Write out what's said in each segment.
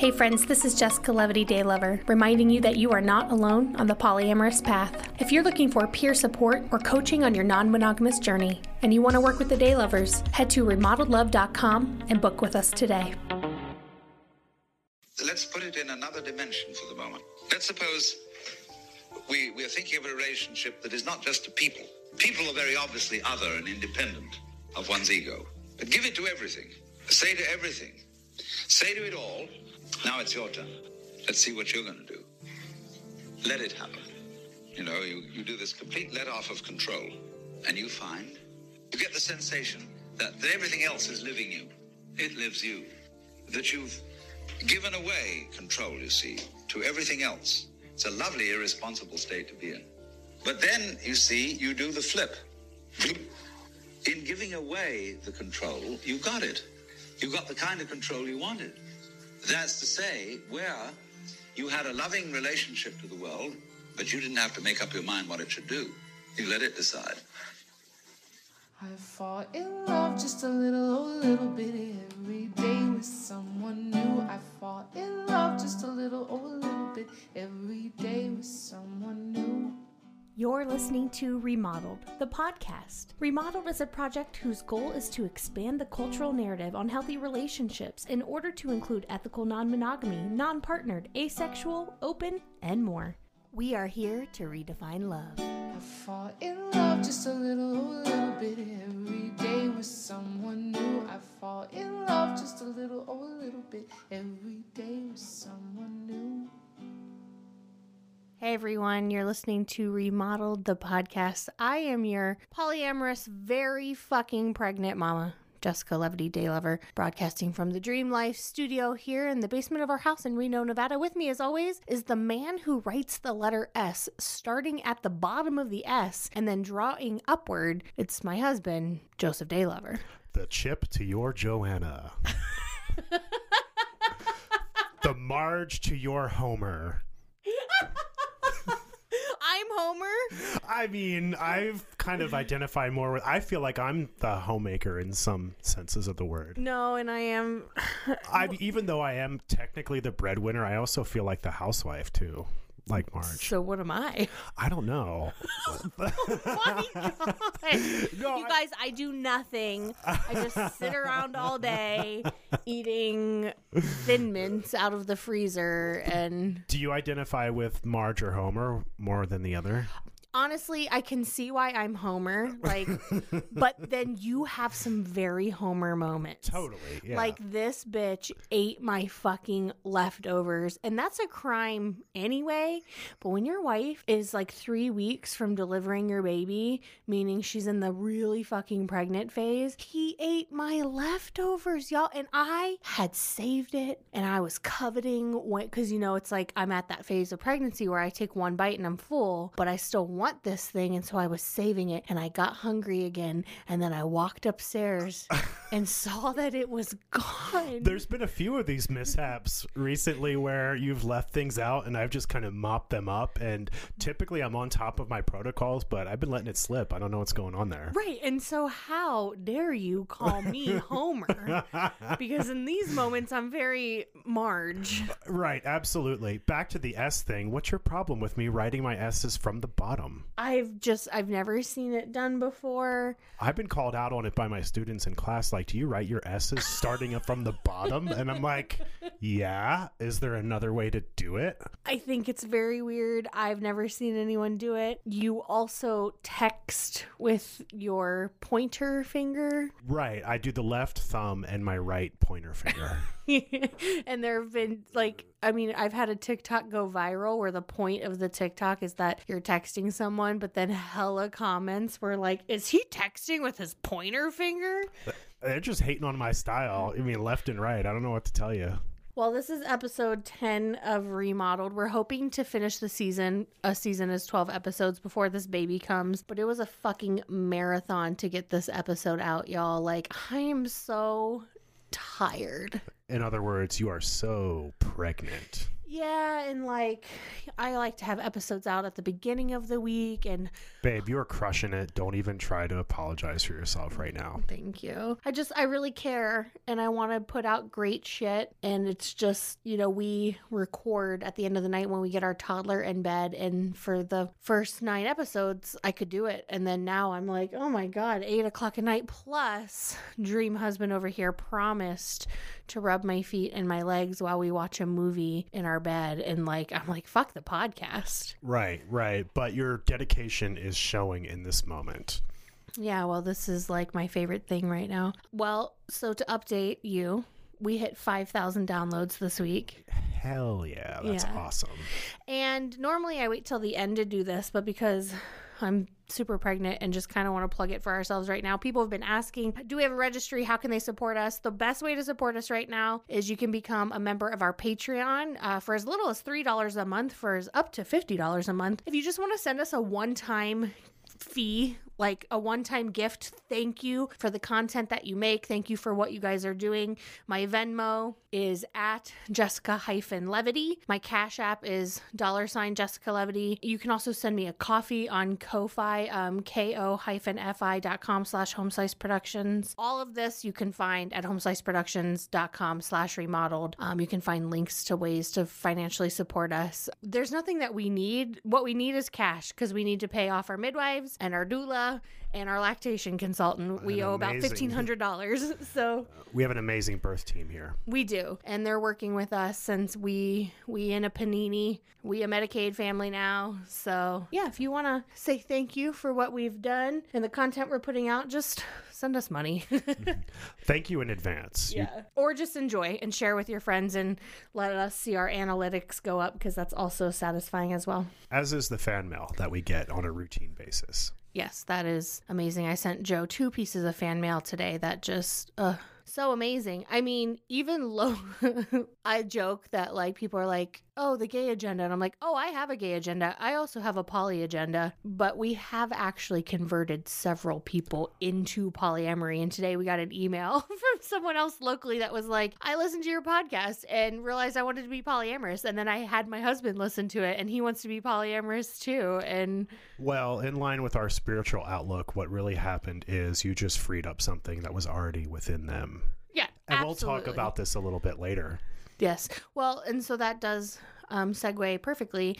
Hey friends, this is Jessica Levity Day Lover, reminding you that you are not alone on the polyamorous path. If you're looking for peer support or coaching on your non monogamous journey, and you want to work with the Day Lovers, head to remodeledlove.com and book with us today. Let's put it in another dimension for the moment. Let's suppose we, we are thinking of a relationship that is not just to people. People are very obviously other and independent of one's ego. But give it to everything. Say to everything. Say to it all, now it's your turn. Let's see what you're going to do. Let it happen. You know, you, you do this complete let off of control, and you find you get the sensation that, that everything else is living you. It lives you. That you've given away control, you see, to everything else. It's a lovely, irresponsible state to be in. But then, you see, you do the flip. In giving away the control, you got it. You got the kind of control you wanted. That's to say, where you had a loving relationship to the world, but you didn't have to make up your mind what it should do. You let it decide. I fall in love just a little, oh, little bit every day with someone new. I fall in love just a little, oh, a little bit every day with someone new. You're listening to Remodeled, the podcast. Remodeled is a project whose goal is to expand the cultural narrative on healthy relationships in order to include ethical non monogamy, non partnered, asexual, open, and more. We are here to redefine love. I fall in love just a little, little bit every day with someone new. I fall in love just a little, oh, a little bit every everyone, you're listening to Remodeled the podcast. I am your polyamorous, very fucking pregnant mama, Jessica Levity Day Lover, broadcasting from the Dream Life studio here in the basement of our house in Reno, Nevada. With me, as always, is the man who writes the letter S, starting at the bottom of the S and then drawing upward. It's my husband, Joseph Day Lover. The chip to your Joanna. the Marge to your Homer. Homer. I mean, I've kind of identified more with. I feel like I'm the homemaker in some senses of the word. No, and I am. I even though I am technically the breadwinner, I also feel like the housewife too, like Marge. So what am I? I don't know. Oh my God. No, you I- guys, I do nothing. I just sit around all day eating thin mints out of the freezer. And Do you identify with Marge or Homer more than the other? Honestly, I can see why I'm Homer. Like, but then you have some very Homer moments. Totally. Yeah. Like this bitch ate my fucking leftovers. And that's a crime anyway. But when your wife is like three weeks from delivering your baby, meaning she's in the really fucking pregnant phase, he ate my leftovers, y'all. And I had saved it and I was coveting when, cause you know, it's like I'm at that phase of pregnancy where I take one bite and I'm full, but I still want this thing. And so I was saving it and I got hungry again. And then I walked upstairs and saw that it was gone. There's been a few of these mishaps recently where you've left things out and I've just kind of mopped them up. And typically I'm on top of my protocols, but I've been letting it slip. I don't know what's going on there. Right. And so, how dare you call me Homer? because in these moments, I'm very Marge. Right, absolutely. Back to the S thing. What's your problem with me writing my S's from the bottom? Um, I've just, I've never seen it done before. I've been called out on it by my students in class. Like, do you write your S's starting up from the bottom? And I'm like, yeah. Is there another way to do it? I think it's very weird. I've never seen anyone do it. You also text with your pointer finger. Right. I do the left thumb and my right pointer finger. and there have been like I mean, I've had a TikTok go viral where the point of the TikTok is that you're texting someone, but then hella comments were like, "Is he texting with his pointer finger?" They're just hating on my style. I mean, left and right. I don't know what to tell you. Well, this is episode 10 of Remodeled. We're hoping to finish the season. A season is 12 episodes before this baby comes, but it was a fucking marathon to get this episode out, y'all. Like, I am so tired. In other words, you are so pregnant. Yeah, and like I like to have episodes out at the beginning of the week and Babe, you're crushing it. Don't even try to apologize for yourself right now. thank you. I just I really care and I want to put out great shit and it's just, you know, we record at the end of the night when we get our toddler in bed and for the first nine episodes I could do it and then now I'm like, oh my god, eight o'clock at night plus dream husband over here promised to rub my feet and my legs while we watch a movie in our bed and like I'm like, fuck the podcast. Right, right. But your dedication is showing in this moment. Yeah, well, this is like my favorite thing right now. Well, so to update you, we hit 5,000 downloads this week. Hell yeah, that's Yeah. awesome. And normally I wait till the end to do this, but because I'm super pregnant and just kind of want to plug it for ourselves right now. People have been asking, do we have a registry? How can they support us? The best way to support us right now is you can become a member of our Patreon uh, for as little as $3 a month, for as up to $50 a month. If you just want to send us a one time fee, like a one time gift. Thank you for the content that you make. Thank you for what you guys are doing. My Venmo is at Jessica hyphen Levity. My Cash App is dollar sign Jessica Levity. You can also send me a coffee on Ko-Fi, um, ko hyphen fi.com slash homeslice productions. All of this you can find at homesliceproductions.com slash remodeled. Um, you can find links to ways to financially support us. There's nothing that we need. What we need is cash because we need to pay off our midwives and our doula and our lactation consultant. We An owe about amazing- $1,500. So uh, We have an amazing birth team here. we do. And they're working with us since we we in a panini. We a Medicaid family now. So yeah, if you wanna say thank you for what we've done and the content we're putting out, just send us money. Thank you in advance. You- yeah. Or just enjoy and share with your friends and let us see our analytics go up because that's also satisfying as well. as is the fan mail that we get on a routine basis. Yes, that is amazing. I sent Joe two pieces of fan mail today that just uh so amazing. I mean, even low I joke that like people are like, "Oh, the gay agenda." And I'm like, "Oh, I have a gay agenda. I also have a poly agenda." But we have actually converted several people into polyamory. And today we got an email from someone else locally that was like, "I listened to your podcast and realized I wanted to be polyamorous." And then I had my husband listen to it and he wants to be polyamorous too. And Well, in line with our spiritual outlook, what really happened is you just freed up something that was already within them. yeah, And we'll talk about this a little bit later. Yes. Well, and so that does um, segue perfectly.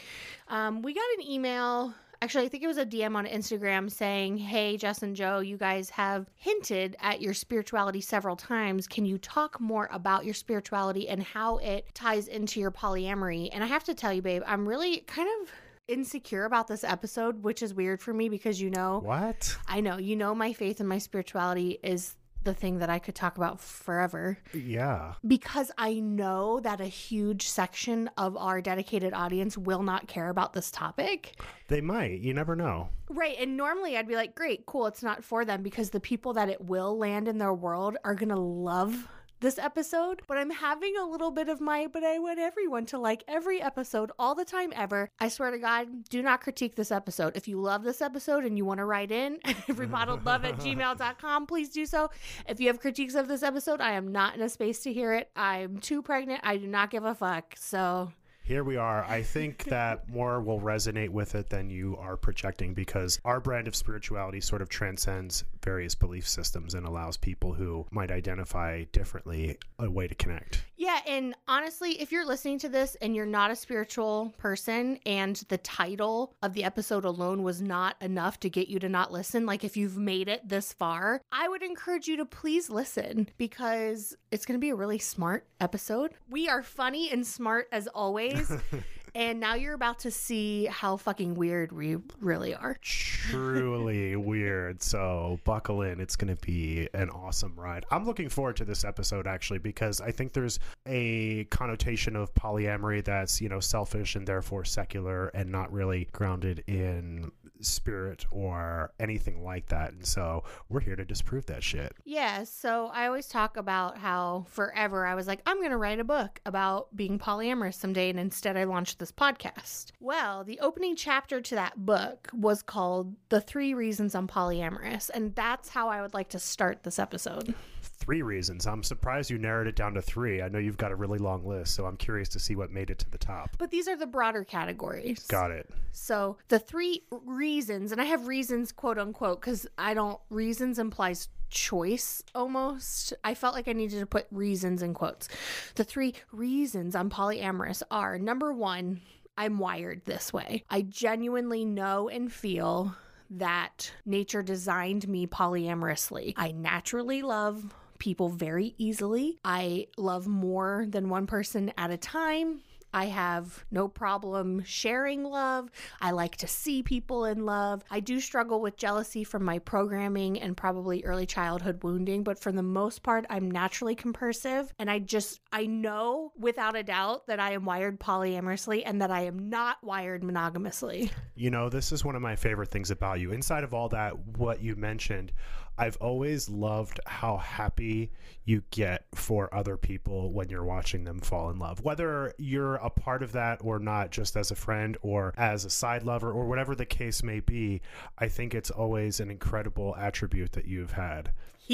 Um, we got an email. Actually, I think it was a DM on Instagram saying, Hey, Jess and Joe, you guys have hinted at your spirituality several times. Can you talk more about your spirituality and how it ties into your polyamory? And I have to tell you, babe, I'm really kind of insecure about this episode, which is weird for me because you know, What? I know, you know, my faith and my spirituality is the thing that I could talk about forever Yeah. because I know that a huge section of our dedicated audience will not care about this topic. They might. You never know. Right. And normally I'd be like, great, cool, it's not for them because the people that it will land in their world are going to love this episode. But I'm having a little bit of my, but I want everyone to like every episode all the time ever. I swear to God, do not critique this episode. If you love this episode and you want to write in, remodeledlove at gmail.com, please do so. If you have critiques of this episode, I am not in a space to hear it. I'm too pregnant. I do not give a fuck. So Here we are. I think that more will resonate with it than you are projecting because our brand of spirituality sort of transcends various belief systems and allows people who might identify differently a way to connect. Yeah, and honestly, if you're listening to this and you're not a spiritual person and the title of the episode alone was not enough to get you to not listen, like if you've made it this far, I would encourage you to please listen because it's going to be a really smart episode. We are funny and smart as always movies and now you're about to see how fucking weird we really are. Truly weird. So buckle in. It's going to be an awesome ride. I'm looking forward to this episode actually because I think there's a connotation of polyamory that's, you know, selfish and therefore secular and not really grounded in spirit or anything like that. And so we're here to disprove that shit. Yeah, so I always talk about how forever I was like, I'm going to write a book about being polyamorous someday, and instead I launched this podcast. Well, the opening chapter to that book was called The Three Reasons I'm Polyamorous, and that's how I would like to start this episode. three reasons. I'm surprised you narrowed it down to three. I know you've got a really long list, so I'm curious to see what made it to the top. But these are the broader categories. Got it. So the three reasons, and I have reasons, quote unquote, because I don't, reasons implies choice almost. I felt like I needed to put reasons in quotes. The three reasons I'm polyamorous are number one, I'm wired this way. I genuinely know and feel that nature designed me polyamorously. I naturally love people very easily. I love more than one person at a time. I have no problem sharing love. I like to see people in love. I do struggle with jealousy from my programming and probably early childhood wounding, but for the most part, I'm naturally compersive. And I just, I know without a doubt that I am wired polyamorously and that I am not wired monogamously. You know, this is one of my favorite things about you. Inside of all that, what you mentioned, I've always loved how happy you get for other people when you're watching them fall in love. Whether you're a part of that or not, just as a friend or as a side lover or whatever the case may be, I think it's always an incredible attribute that you've had.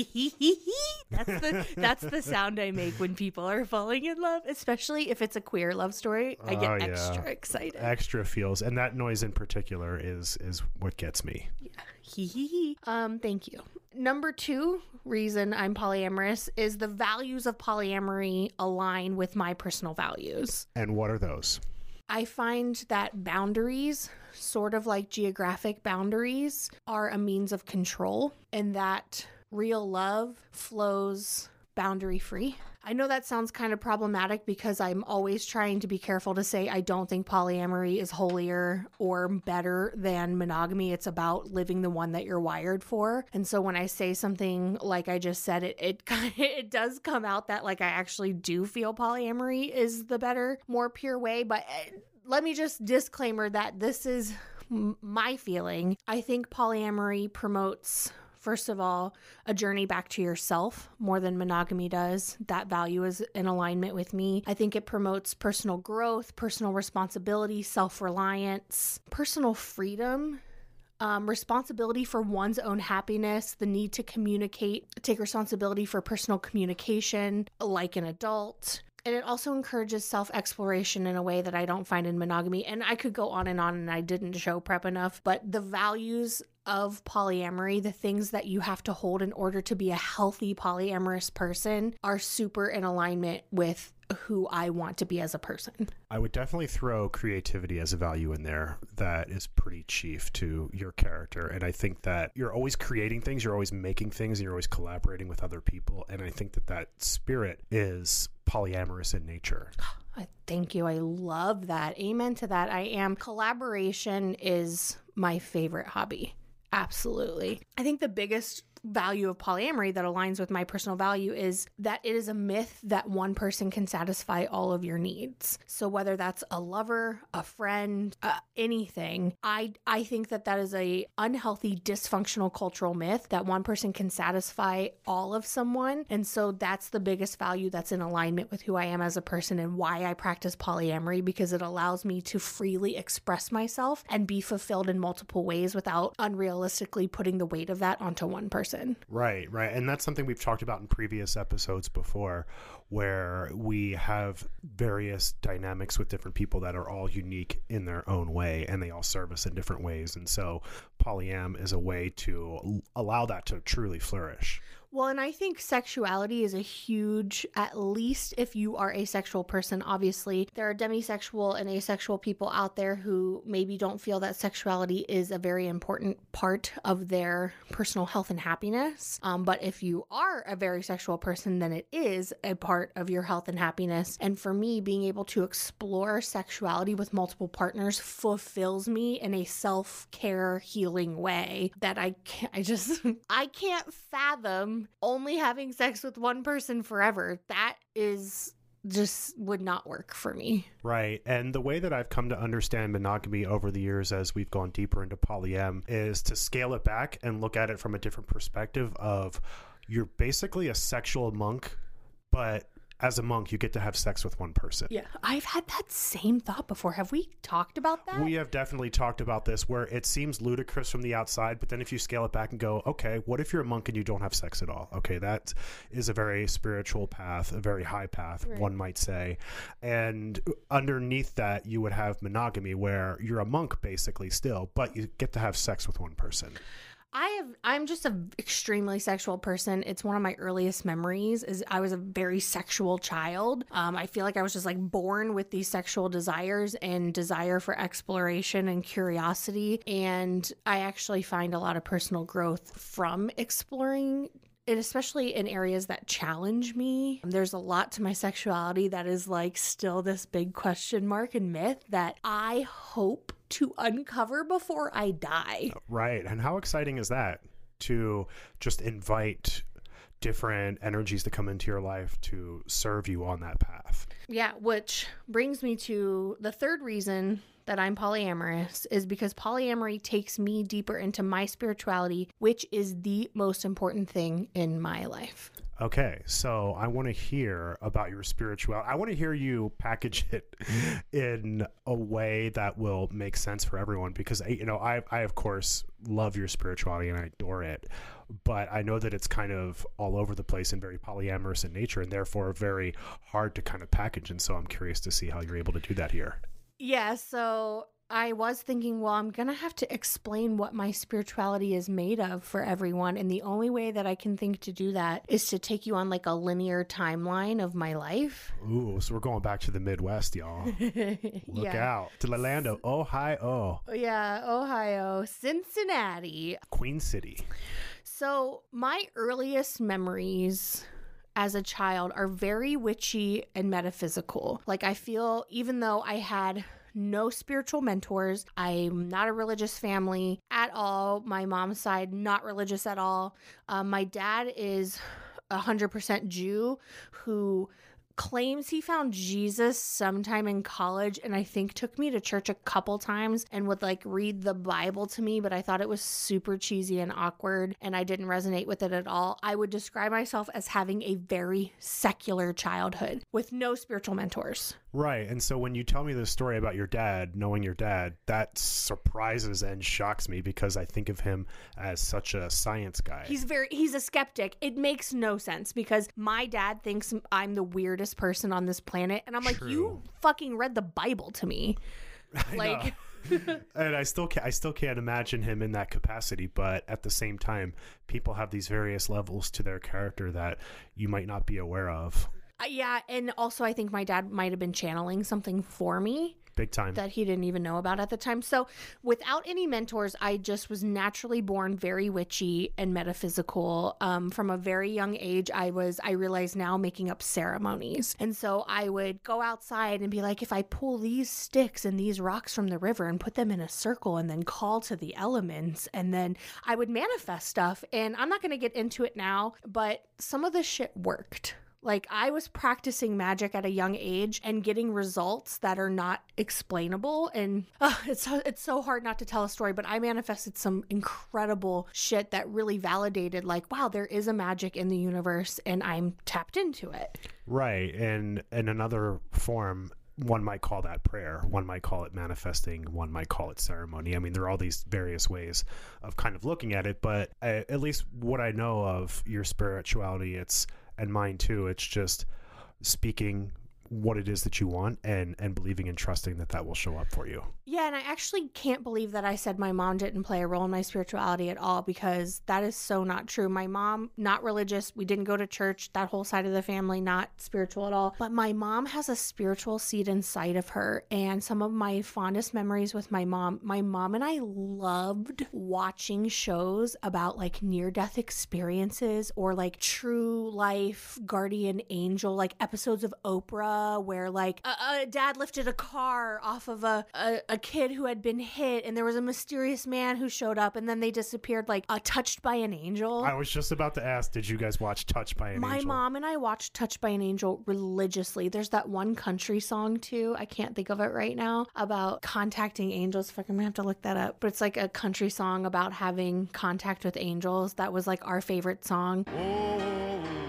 that's the that's the sound I make when people are falling in love, especially if it's a queer love story. I get Oh, yeah. extra excited. Extra feels, and that noise in particular is is what gets me. Hee hee hee. Um, thank you. Number two reason I'm polyamorous is the values of polyamory align with my personal values. And what are those? I find that boundaries, sort of like geographic boundaries, are a means of control, and that real love flows boundary free. I know that sounds kind of problematic because I'm always trying to be careful to say I don't think polyamory is holier or better than monogamy. It's about living the one that you're wired for. And so when I say something like I just said, it it it does come out that like I actually do feel polyamory is the better, more pure way. But eh, let me just disclaimer that this is my feeling. I think polyamory promotes First of all, a journey back to yourself more than monogamy does. That value is in alignment with me. I think it promotes personal growth, personal responsibility, self reliance, personal freedom. Um, responsibility for one's own happiness, the need to communicate, take responsibility for personal communication like an adult, and it also encourages self exploration in a way that I don't find in monogamy. And I could go on and on, and I didn't show prep enough, but the values of polyamory, the things that you have to hold in order to be a healthy polyamorous person, are super in alignment with who I want to be as a person. I would definitely throw creativity as a value in there that is pretty chief to your character. And I think that you're always creating things, you're always making things, and you're always collaborating with other people. And I think that that spirit is polyamorous in nature. I thank you. I love that. Amen to that. I am. Collaboration is my favorite hobby. Absolutely. I think the biggest value of polyamory that aligns with my personal value is that it is a myth that one person can satisfy all of your needs. So whether that's a lover, a friend, uh, anything, I I think that that is a unhealthy dysfunctional cultural myth that one person can satisfy all of someone. And so that's the biggest value that's in alignment with who I am as a person and why I practice polyamory because it allows me to freely express myself and be fulfilled in multiple ways without unrealistically putting the weight of that onto one person. Right, right. And that's something we've talked about in previous episodes before, where we have various dynamics with different people that are all unique in their own way and they all serve us in different ways. And so polyam is a way to allow that to truly flourish. Well, and I think sexuality is a huge, at least if you are a sexual person, obviously, there are demisexual and asexual people out there who maybe don't feel that sexuality is a very important part of their personal health and happiness. Um, but if you are a very sexual person, then it is a part of your health and happiness. And for me, being able to explore sexuality with multiple partners fulfills me in a self care healing way that I can't, I just, I can't fathom only having sex with one person forever. That is just would not work for me. Right. And the way that I've come to understand monogamy over the years as we've gone deeper into polyam is to scale it back and look at it from a different perspective of you're basically a sexual monk, but as a monk, you get to have sex with one person. Yeah, I've had that same thought before. Have we talked about that? We have definitely talked about this where it seems ludicrous from the outside, but then if you scale it back and go, okay, what if you're a monk and you don't have sex at all? Okay, that is a very spiritual path, a very high path, Right. one might say. And underneath that, you would have monogamy where you're a monk basically still, but you get to have sex with one person. I have I'm just a extremely sexual person. It's one of my earliest memories is I was a very sexual child. Um, I feel like I was just like born with these sexual desires and desire for exploration and curiosity. And I actually find a lot of personal growth from exploring and especially in areas that challenge me. There's a lot to my sexuality that is like still this big question mark and myth that I hope to uncover before I die. Uh, right. And how exciting is that to just invite different energies to come into your life to serve you on that path? Yeah, which brings me to the third reason that I'm polyamorous is because polyamory takes me deeper into my spirituality, which is the most important thing in my life. Okay, so I want to hear about your spirituality. I want to hear you package it in a way that will make sense for everyone because I- you know I I of course love your spirituality and I adore it, but I know that it's kind of all over the place and very polyamorous in nature and therefore very hard to kind of package. And so I'm curious to see how you're able to do that here. Yeah, so I was thinking, well, I'm going to have to explain what my spirituality is made of for everyone. And the only way that I can think to do that is to take you on like a linear timeline of my life. Ooh, so we're going back to the Midwest, y'all. Look yeah. out to Orlando, Ohio, Yeah, Ohio, Cincinnati. Queen City. So, my earliest memories as a child are very witchy and metaphysical. Like, I feel even though I had no spiritual mentors, I'm not a religious family at all. My mom's side, not religious at all. Um, my dad is 100% Jew who claims he found Jesus sometime in college and I think took me to church a couple times and would like read the Bible to me, but I thought it was super cheesy and awkward and I didn't resonate with it at all. I would describe myself as having a very secular childhood with no spiritual mentors. Right. And so when you tell me this story about your dad, knowing your dad, that surprises and shocks me because I think of him as such a science guy. He's very he's a skeptic. It makes no sense because my dad thinks I'm the weirdest person on this planet and I'm like, True. "You fucking read the Bible to me." Like and I still can't, I still can't imagine him in that capacity, but at the same time, people have these various levels to their character that you might not be aware of. Uh, yeah, and also I think my dad might have been channeling something for me Big time. that he didn't even know about at the time. So, without any mentors, I just was naturally born very witchy and metaphysical. Um, from a very young age, I was, I realize now, making up ceremonies. And so I would go outside and be like, if I pull these sticks and these rocks from the river and put them in a circle and then call to the elements, and then I would manifest stuff. And I'm not going to get into it now, but some of the shit worked. Like I was practicing magic at a young age and getting results that are not explainable, and it's it's so hard not to tell a story. But I manifested some incredible shit that really validated, like, wow, there is a magic in the universe, and I'm tapped into it. Right. And in another form, one might call that prayer. One might call it manifesting. One might call it ceremony. I mean, there are all these various ways of kind of looking at it. But uh, at least what I know of your spirituality, it's and mine too. It's just speaking what it is that you want and and believing and trusting that that will show up for you. Yeah, and I actually can't believe that I said my mom didn't play a role in my spirituality at all because that is so not true. My mom, not religious, we didn't go to church, that whole side of the family, not spiritual at all. But my mom has a spiritual seed inside of her. And some of my fondest memories with my mom, my mom and I loved watching shows about like near death experiences or like true life guardian angel, like episodes of Oprah where like a, a dad lifted a car off of a, a, a kid who had been hit and there was a mysterious man who showed up and then they disappeared like uh, touched by an angel. I was just about to ask, did you guys watch Touched by an My Angel? My mom and I watched Touched by an Angel religiously. There's that one country song too. I can't think of it right now about contacting angels. Fuck, I'm gonna have to look that up. But it's like a country song about having contact with angels. That was like our favorite song. Oh,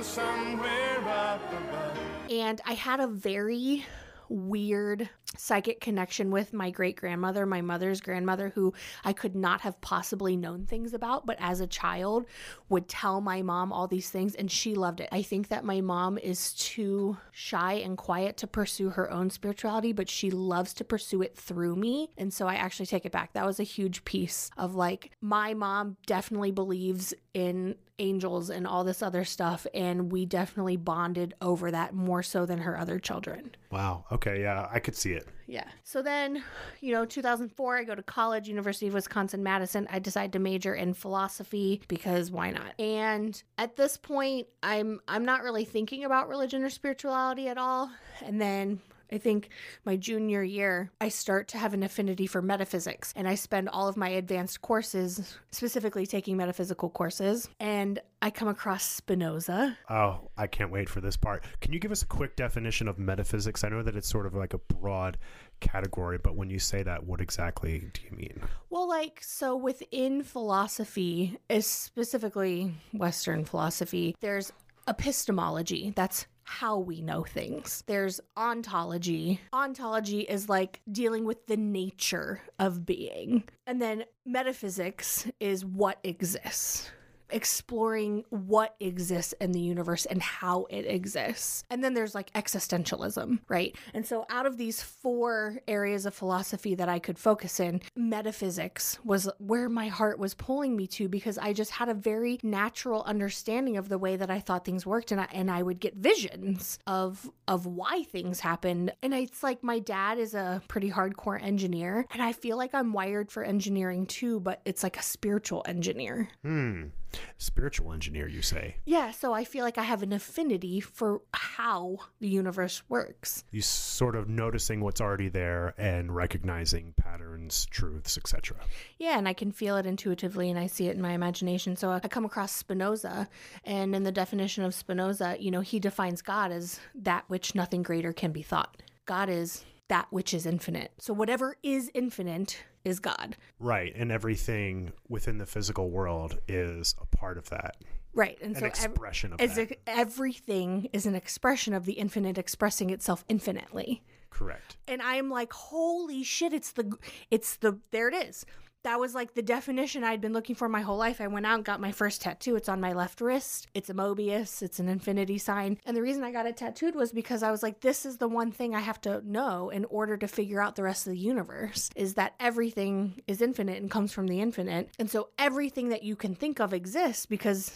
somewhere up above. And I had a very weird psychic connection with my great grandmother, my mother's grandmother, who I could not have possibly known things about, but as a child would tell my mom all these things and she loved it. I think that my mom is too shy and quiet to pursue her own spirituality, but she loves to pursue it through me. And so I actually take it back. That was a huge piece of like, my mom definitely believes in angels and all this other stuff. And we definitely bonded over that more so than her other children. Wow. Okay. Yeah, I could see it. Yeah. So then, you know, 2004, I go to college, University of Wisconsin Madison. I decide to major in philosophy because why not? And at this point, I'm I'm not really thinking about religion or spirituality at all. And then I think my junior year, I start to have an affinity for metaphysics, and I spend all of my advanced courses specifically taking metaphysical courses. And I come across Spinoza. Oh, I can't wait for this part. Can you give us a quick definition of metaphysics? I know that it's sort of like a broad category, but when you say that, what exactly do you mean? Well, like, so within philosophy, is specifically Western philosophy, there's epistemology. That's how we know things. There's ontology. Ontology is like dealing with the nature of being. And then metaphysics is what exists exploring what exists in the universe and how it exists. And then there's like existentialism, right? And so out of these four areas of philosophy that I could focus in, metaphysics was where my heart was pulling me to because I just had a very natural understanding of the way that I thought things worked and I, and I would get visions of of why things happened. And it's like my dad is a pretty hardcore engineer and I feel like I'm wired for engineering too, but it's like a spiritual engineer. Hmm. Spiritual engineer, you say? Yeah, so I feel like I have an affinity for how the universe works. You sort of noticing what's already there and recognizing patterns, truths, etc. Yeah, and I can feel it intuitively and I see it in my imagination. So I come across Spinoza, and in the definition of Spinoza, you know, he defines God as that which nothing greater can be thought. God is that which is infinite. So whatever is infinite is God. Right, and everything within the physical world is a part of that. Right, and An so ev- expression of is that. it- everything is an expression of the infinite expressing itself infinitely. Correct. and I'm like, holy shit, it's the, it's the, there it is. That was like the definition I'd been looking for my whole life. I went out and got my first tattoo. It's on my left wrist. It's a Mobius. It's an infinity sign. And the reason I got it tattooed was because I was like, this is the one thing I have to know in order to figure out the rest of the universe is that everything is infinite and comes from the infinite. And so everything that you can think of exists because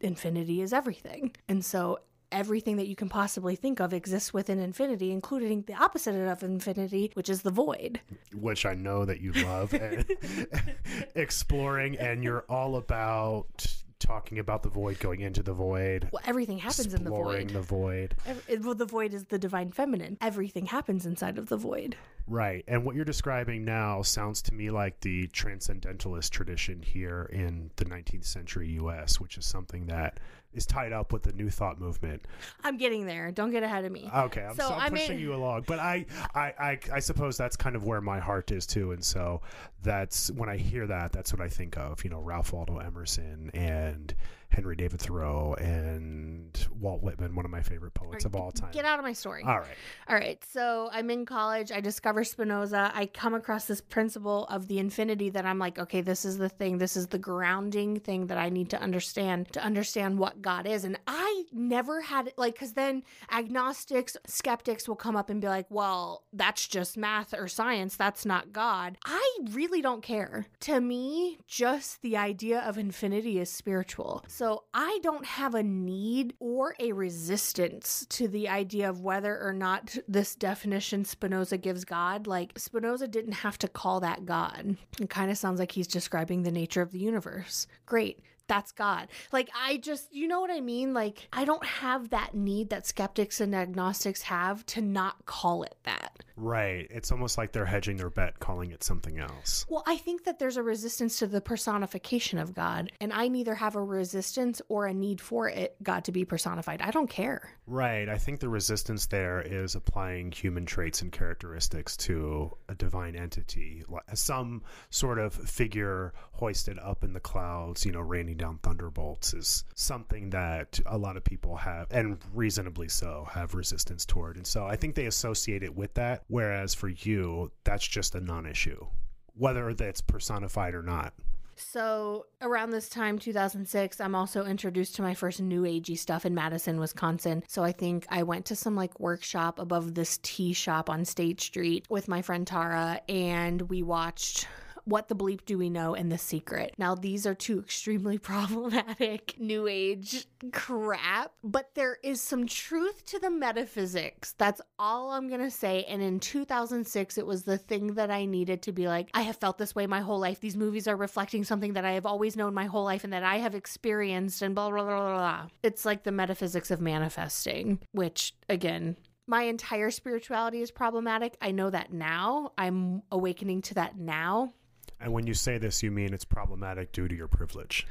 infinity is everything. And so everything that you can possibly think of exists within infinity, including the opposite of infinity, which is the void. Which I know that you love eh, and exploring, and you're all about talking about the void, going into the void, Well, everything happens in the exploring void. the void. Ev- it- well, the void is the divine feminine. Everything happens inside of the void. Right. And what you're describing now sounds to me like the transcendentalist tradition here in the 19th century US, which is something that is tied up with the New Thought movement. I'm getting there. Don't get ahead of me. Okay, I'm, So, so I'm pushing mean- you along, but I, I, I, I suppose that's kind of where my heart is too, and so that's when I hear that, that's what I think of. You know, Ralph Waldo Emerson and Henry David Thoreau and Walt Whitman, one of my favorite poets of all time. Get out of my story. All right. All right. So I'm in college. I discover Spinoza. I come across this principle of the infinity that I'm like, okay, this is the thing. This is the grounding thing that I need to understand to understand what God is. And I never had, like, because then agnostics, skeptics will come up and be like, well, that's just math or science. That's not God. I really don't care. To me, just the idea of infinity is spiritual. So I don't have a need or a resistance to the idea of whether or not this definition Spinoza gives God. Like, Spinoza didn't have to call that God. It kind of sounds like he's describing the nature of the universe. Great. That's God. Like, I just, you know what I mean? Like, I don't have that need that skeptics and agnostics have to not call it that. Right. It's almost like they're hedging their bet, calling it something else. Well, I think that there's a resistance to the personification of God, and I neither have a resistance or a need for it, God to be personified. I don't care. Right. I think the resistance there is applying human traits and characteristics to a divine entity, some sort of figure hoisted up in the clouds, you know, raining down thunderbolts is something that a lot of people have, and reasonably so, have resistance toward. And so I think they associate it with that. Whereas for you, that's just a non issue, whether that's personified or not. So around this time, 2006, I'm also introduced to my first new agey stuff in Madison, Wisconsin. So I think I went to some like workshop above this tea shop on State Street with my friend Tara, and we watched what the bleep do we know and The Secret. Now, these are two extremely problematic new age crap, but there is some truth to the metaphysics. That's all I'm going to say. And in 2006, it was the thing that I needed to be like, I have felt this way my whole life. These movies are reflecting something that I have always known my whole life and that I have experienced, and blah, blah, blah, blah, blah. It's like the metaphysics of manifesting, which, again, my entire spirituality is problematic. I know that now. I'm awakening to that now. And when you say this, you mean it's problematic due to your privilege.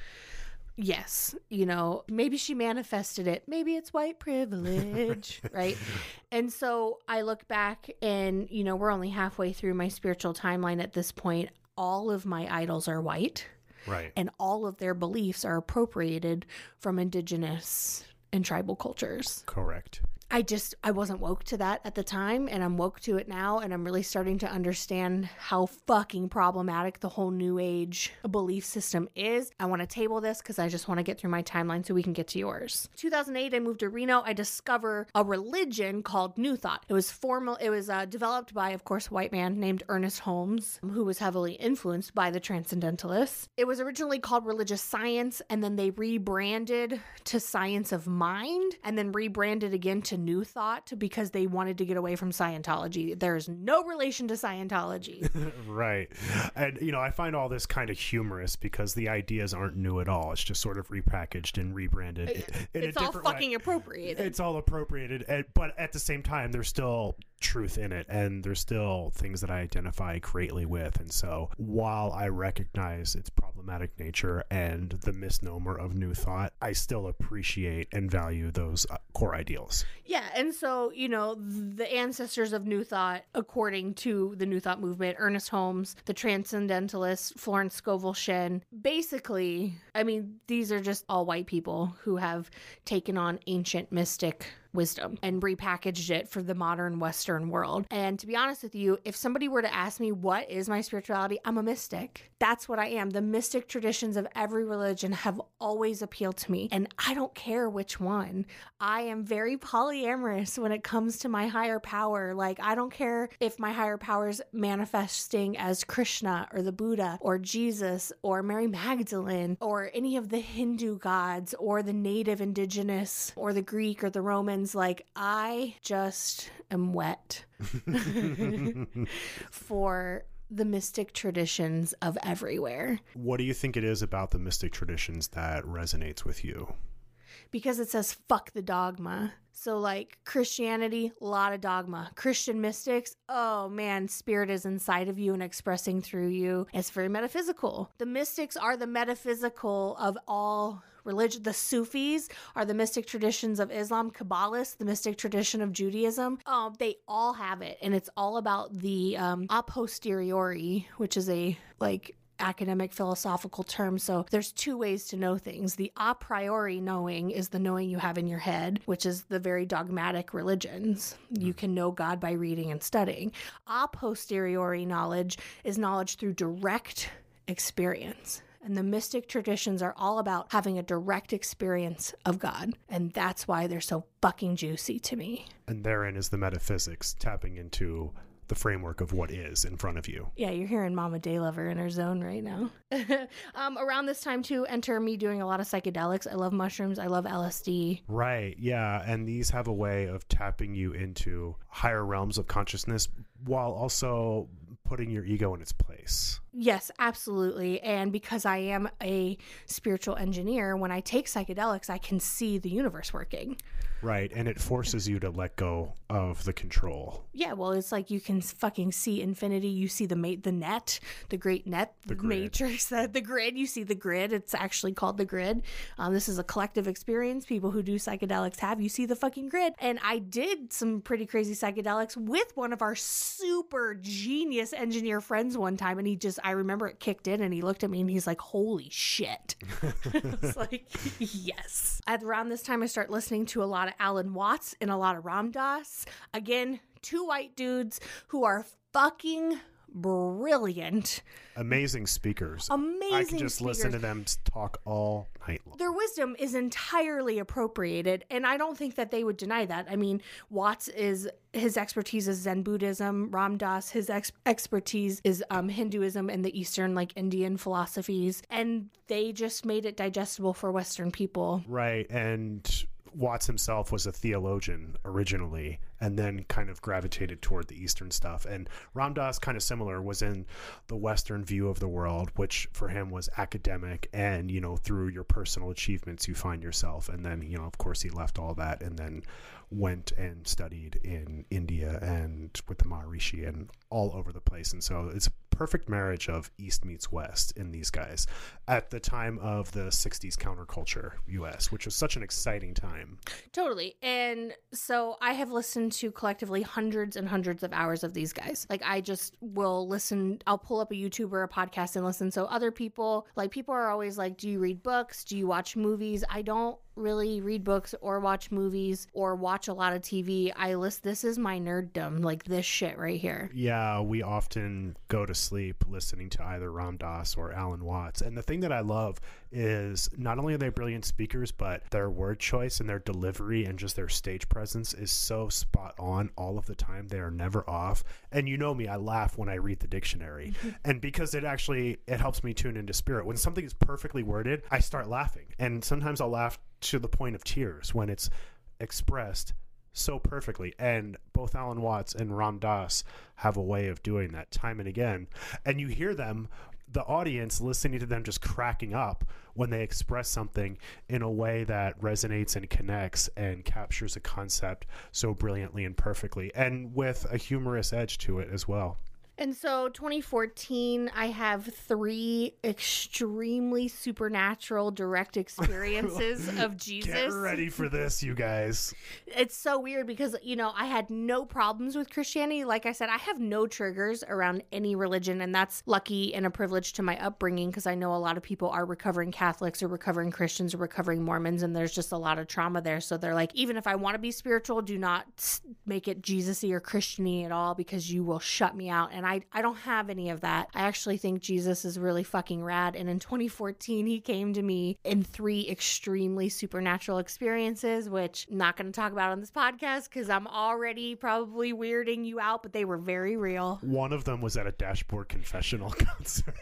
Yes, you know, maybe she manifested it. Maybe it's white privilege, right? And so I look back and, you know, we're only halfway through my spiritual timeline at this point. All of my idols are white, Right. and all of their beliefs are appropriated from indigenous and tribal cultures. Correct. I just I wasn't woke to that at the time and I'm woke to it now and I'm really starting to understand how fucking problematic the whole new age belief system is. I want to table this cuz I just want to get through my timeline so we can get to yours. 2008 I moved to Reno. I discover a religion called New Thought. It was formal it was uh, developed by of course a white man named Ernest Holmes who was heavily influenced by the transcendentalists. It was originally called religious science and then they rebranded to science of mind and then rebranded again to New Thought because they wanted to get away from Scientology. There's no relation to Scientology. Right. And, you know, I find all this kind of humorous because the ideas aren't new at all. It's just sort of repackaged and rebranded. in a it's all different way. fucking appropriated. It's all appropriated, and, but at the same time, there's still truth in it, and there's still things that I identify greatly with. And so, while I recognize its problematic nature and the misnomer of New Thought, I still appreciate and value those uh, core ideals. Yeah, and so, you know, the ancestors of New Thought, according to the New Thought movement, Ernest Holmes, the Transcendentalists, Florence Scovel Shinn, basically, I mean, these are just all white people who have taken on ancient mystic wisdom and repackaged it for the modern Western world. And to be honest with you, if somebody were to ask me what is my spirituality, I'm a mystic. That's what I am. The mystic traditions of every religion have always appealed to me, and I don't care which one. I am very polyamorous when it comes to my higher power. Like, I don't care if my higher power is manifesting as Krishna or the Buddha or Jesus or Mary Magdalene or any of the Hindu gods or the native indigenous or the Greek or the Romans. Like, I just am wet for the mystic traditions of everywhere What do you think it is about the mystic traditions that resonates with you? because it says fuck the dogma. So, like Christianity, a lot of dogma. Christian mystics, oh man, spirit is inside of you and expressing through you. It's very metaphysical. The mystics are the metaphysical of all religion. The Sufis are the mystic traditions of Islam, Kabbalists, the mystic tradition of Judaism. Um, they all have it, and it's all about the um, a posteriori, which is a like academic philosophical term. So there's two ways to know things. The a priori knowing is the knowing you have in your head, which is the very dogmatic religions. You can know God by reading and studying. A posteriori knowledge is knowledge through direct experience. And the mystic traditions are all about having a direct experience of God. And that's why they're so fucking juicy to me. And therein is the metaphysics tapping into the framework of what is in front of you. Yeah, you're hearing Mama Day Lover in her zone right now. um, around this time, too, enter me doing a lot of psychedelics. I love mushrooms. I love LSD. Right. Yeah. And these have a way of tapping you into higher realms of consciousness while also putting your ego in its place. Yes, absolutely. And because I am a spiritual engineer, when I take psychedelics, I can see the universe working. Right. And it forces you to let go of the control. Yeah, well, it's like you can fucking see infinity. You see the ma- the net, the great net, the grid. matrix, the, the grid. You see the grid. It's actually called the grid. Um, this is a collective experience. People who do psychedelics have. You see the fucking grid. And I did some pretty crazy psychedelics with one of our super genius engineer friends one time, and he just just I remember it kicked in and he looked at me and he's like, "Holy shit!" I was like, "Yes." At around this time, I start listening to a lot of Alan Watts and a lot of Ram Dass. Again, two white dudes who are fucking brilliant. Amazing speakers. Amazing I can just listen to them talk all night long. their wisdom is entirely appropriated and i don't think that they would deny that i mean watts is his expertise is zen buddhism ram dass his ex- expertise is um, hinduism and the eastern like indian philosophies and they just made it digestible for western people Right. And Watts himself was a theologian originally and then kind of gravitated toward the Eastern stuff. And Ram Dass, kind of similar, was in the Western view of the world, which for him was academic and, you know, through your personal achievements, you find yourself. And then, you know, of course, he left all that and then went and studied in India and with the Maharishi and all over the place. And so it's a perfect marriage of East meets West in these guys at the time of the 60s counterculture US, which was such an exciting time. Totally. And so I have listened to collectively hundreds and hundreds of hours of these guys. Like I just will listen, I'll pull up a YouTube or a podcast and listen. So other people, like people are always like, do you read books? Do you watch movies? I don't really read books or watch movies or watch a lot of TV. I list this is my nerddom, like this shit right here. Yeah, we often go to sleep listening to either Ram Dass or Alan Watts. And the thing that I love is not only are they brilliant speakers, but their word choice and their delivery and just their stage presence is so spot on all of the time. They are never off. And you know me, I laugh when I read the dictionary. and because it actually it helps me tune into spirit. When something is perfectly worded, I start laughing. And sometimes I'll laugh to the point of tears when it's expressed so perfectly. And both Alan Watts and Ram Dass have a way of doing that time and again. And you hear them, the audience, listening to them just cracking up when they express something in a way that resonates and connects and captures a concept so brilliantly and perfectly, and with a humorous edge to it as well. And so 2014, I have three extremely supernatural direct experiences of Jesus. Get ready for this, you guys. it's so weird because you know i had no problems with christianity like i said i have no triggers around any religion and that's lucky and a privilege to my upbringing because i know a lot of people are recovering catholics or recovering christians or recovering mormons and there's just a lot of trauma there so they're like even if i want to be spiritual do not make it jesus-y or christiany at all because you will shut me out and I, I don't have any of that i actually think jesus is really fucking rad and in 2014 he came to me in three extremely supernatural experiences which I'm not going to talk about on this podcast because i'm already probably weirding you out but they were very real One of them was at a Dashboard Confessional concert.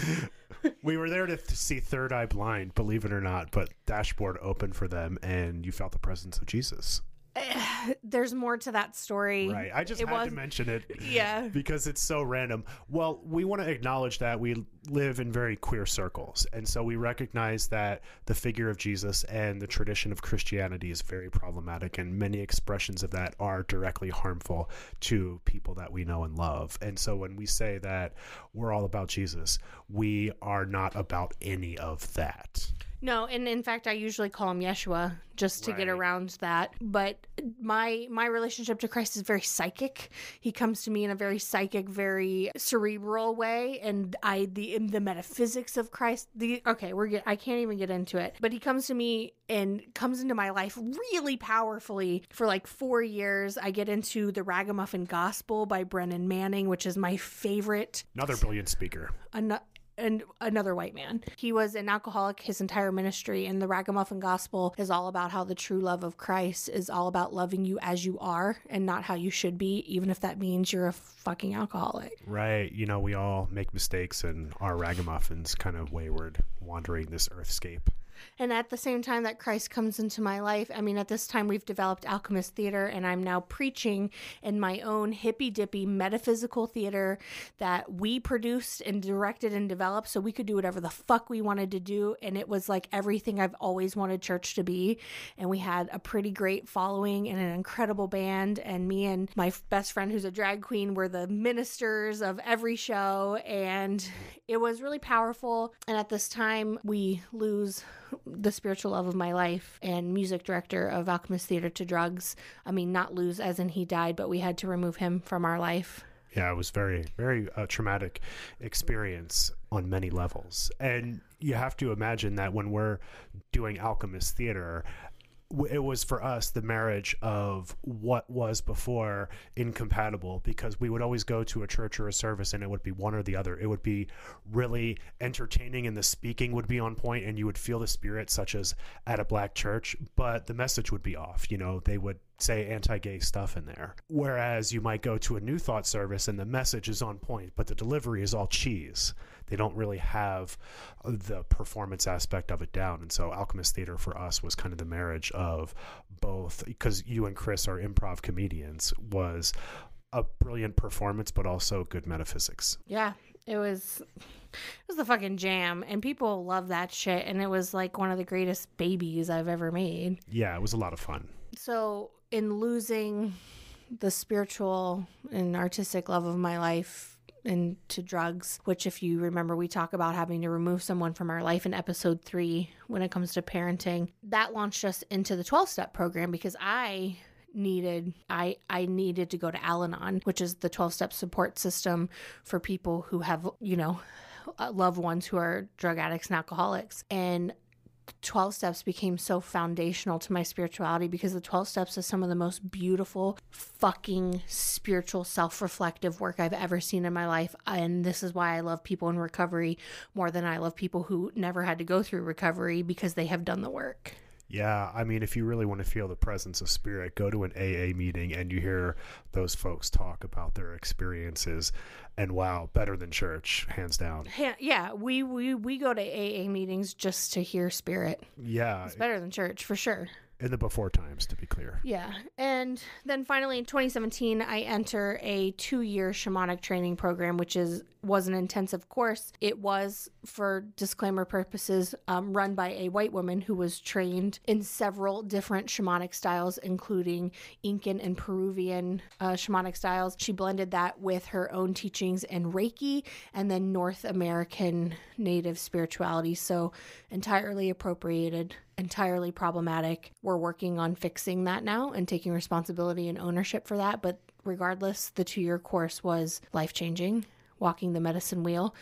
we were there to th- see Third Eye Blind, believe it or not, but Dashboard opened for them, and you felt the presence of Jesus. there's more to that story Right. I just It had was- to mention it. Yeah. Because it's so random. Well, we want to acknowledge that we live in very queer circles. And so we recognize that the figure of Jesus and the tradition of Christianity is very problematic. And many expressions of that are directly harmful to people that we know and love. And so when we say that we're all about Jesus, we are not about any of that. No, and in fact, I usually call him Yeshua just to get around that. But my my relationship to Christ is very psychic. He comes to me in a very psychic, very cerebral way, and I the in the metaphysics of Christ. The okay, we're get, I can't even get into it, but he comes to me and comes into my life really powerfully for like four years. I get into the Ragamuffin Gospel by Brennan Manning, which is my favorite Another brilliant speaker. ano- and another white man. He was an alcoholic his entire ministry, and the Ragamuffin Gospel is all about how the true love of Christ is all about loving you as you are and not how you should be, even if that means you're a fucking alcoholic. Right. You know, we all make mistakes and are ragamuffins, kind of wayward, wandering this earthscape. And at the same time that Christ comes into my life, I mean, at this time we've developed Alchemist Theater, and I'm now preaching in my own hippy dippy metaphysical theater that we produced and directed and developed so we could do whatever the fuck we wanted to do. And it was like everything I've always wanted church to be. And we had a pretty great following and an incredible band. And me and my best friend, who's a drag queen, were the ministers of every show. And it was really powerful. And at this time, we lose the spiritual love of my life and music director of Alchemist Theater to drugs. I mean, not lose as in he died, but we had to remove him from our life. Yeah, it was very, very uh, traumatic experience on many levels. And you have to imagine that when we're doing Alchemist Theater, it was for us the marriage of what was before incompatible because we would always go to a church or a service and it would be one or the other. It would be really entertaining and the speaking would be on point and you would feel the spirit, such as at a black church, but the message would be off. You know, they would say anti-gay stuff in there. Whereas you might go to a new thought service and the message is on point but the delivery is all cheese. They don't really have the performance aspect of it down. And so alchemist theater for us was kind of the marriage of both because you and chris are improv comedians was a brilliant performance but also good metaphysics. Yeah, it was it was the fucking jam. And people love that shit. And it was like one of the greatest babies I've ever made. yeah it was a lot of fun. So, in losing the spiritual and artistic love of my life into drugs, which, if you remember, we talk about having to remove someone from our life in episode three when it comes to parenting, that launched us into the 12 step program because I needed i i needed to go to al-anon which is the 12 step support system for people who have you know uh, loved ones who are drug addicts and alcoholics. And 12 steps became so foundational to my spirituality because the 12 steps is some of the most beautiful fucking spiritual self-reflective work I've ever seen in my life and this is why I love people in recovery more than I love people who never had to go through recovery because they have done the work. Yeah, I mean, if you really want to feel the presence of spirit, go to an AA meeting and you hear those folks talk about their experiences. And wow, better than church, hands down. Yeah, yeah, we we we go to AA meetings just to hear spirit. Yeah, It's better than church for sure. In the before times, to be clear. Yeah. And then finally in 2017, I enter a two year shamanic training program, which is was an intensive course. It was, for disclaimer purposes, um, run by a white woman who was trained in several different shamanic styles, including Incan and Peruvian uh, shamanic styles. She blended that with her own teachings in Reiki and then North American native spirituality. So entirely appropriated entirely problematic. We're working on fixing that now and taking responsibility and ownership for that. But regardless, the two year course was life changing, walking the medicine wheel,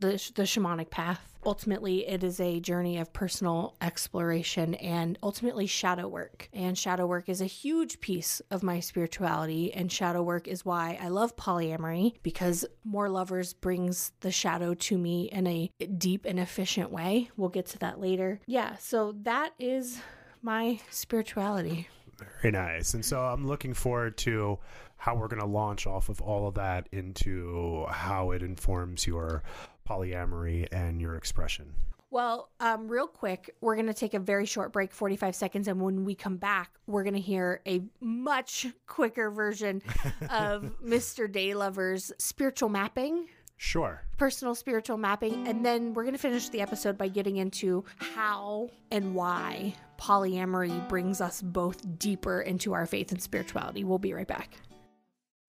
the, the shamanic path. Ultimately, it is a journey of personal exploration and ultimately shadow work. And shadow work is a huge piece of my spirituality. And shadow work is why I love polyamory because more lovers brings the shadow to me in a deep and efficient way. We'll get to that later. Yeah, so that is my spirituality. Very nice. And so I'm looking forward to how we're going to launch off of all of that into how it informs your polyamory and your expression. Well, um, real quick, we're going to take a very short break, 45 seconds. And when we come back, we're going to hear a much quicker version of Mr. Daylover's spiritual mapping, Sure. personal spiritual mapping. And then we're going to finish the episode by getting into how and why polyamory brings us both deeper into our faith and spirituality. We'll be right back.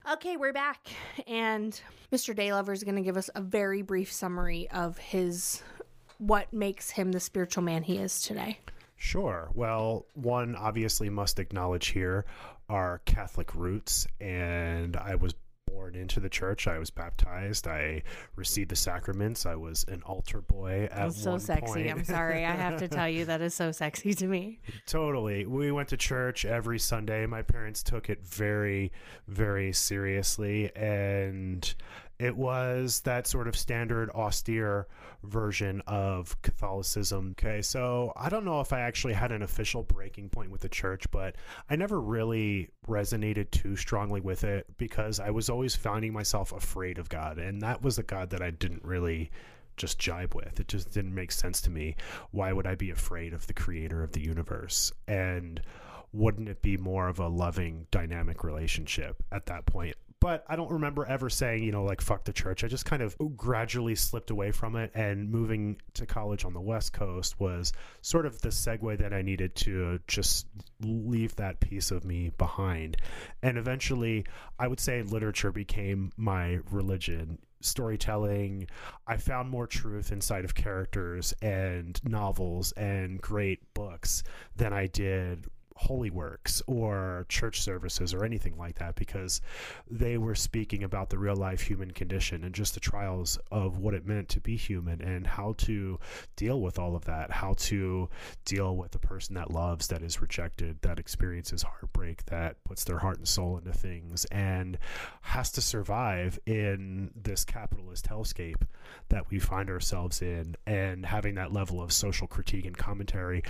Okay, we're back. And Mr. Daylover is going to give us a very brief summary of his what makes him the spiritual man he is today. Sure. Well, one obviously must acknowledge here our Catholic roots, and I was born into the church. I was baptized. I received the sacraments. I was an altar boy at That's so sexy. point. I'm sorry. I have to tell you that is so sexy to me. Totally. We went to church every Sunday. My parents took it very, very seriously. And it was that sort of standard austere version of Catholicism. Okay. So I don't know if I actually had an official breaking point with the church, but I never really resonated too strongly with it because I was always finding myself afraid of God. And that was a God that I didn't really just jibe with. It just didn't make sense to me. Why would I be afraid of the creator of the universe? And wouldn't it be more of a loving, dynamic relationship at that point? But I don't remember ever saying, you know, like, fuck the church. I just kind of gradually slipped away from it. And moving to college on the West Coast was sort of the segue that I needed to just leave that piece of me behind. And eventually, I would say literature became my religion storytelling. I found more truth inside of characters and novels and great books than I did holy works or church services or anything like that because they were speaking about the real life human condition and just the trials of what it meant to be human and how to deal with all of that, how to deal with the person that loves, that is rejected, that experiences heartbreak, that puts their heart and soul into things and has to survive in this capitalist hellscape that we find ourselves in. And having that level of social critique and commentary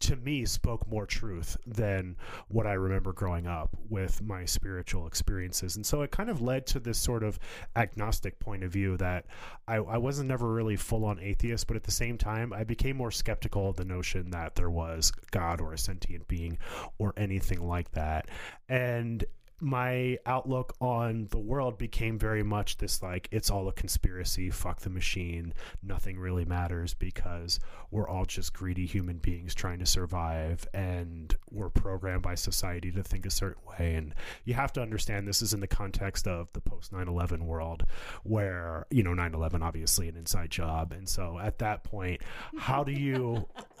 to me spoke more truth than what I remember growing up with my spiritual experiences. And so it kind of led to this sort of agnostic point of view that I, I wasn't never really full on atheist, but at the same time, I became more skeptical of the notion that there was God or a sentient being or anything like that. And my outlook on the world became very much this like it's all a conspiracy fuck the machine nothing really matters because we're all just greedy human beings trying to survive and we're programmed by society to think a certain way and you have to understand this is in the context of the post 9-11 world where you know 9-11 obviously an inside job and so at that point how do you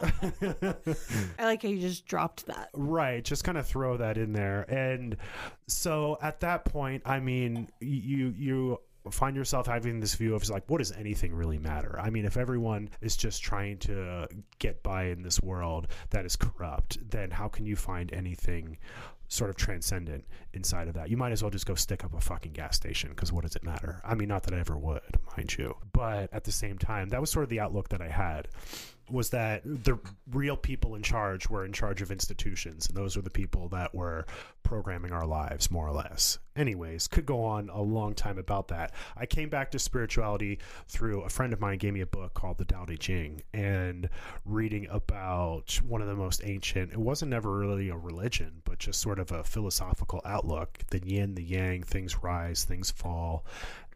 I like how you just dropped that. Right, just kind of throw that in there. And so at that point, I mean, you you find yourself having this view of like what does anything really matter? I mean, if everyone is just trying to get by in this world that is corrupt, then how can you find anything sort of transcendent inside of that? You might as well just go stick up a fucking gas station because what does it matter? I mean, not that I ever would, mind you, but at the same time, that was sort of the outlook that I had was that the real people in charge were in charge of institutions and those were the people that were programming our lives more or less. Anyways could go on a long time about that. I came back to spirituality through a friend of mine gave me a book called the Tao Te Ching and reading about one of the most ancient it wasn't never really a religion but just sort of a philosophical outlook the yin the yang things rise things fall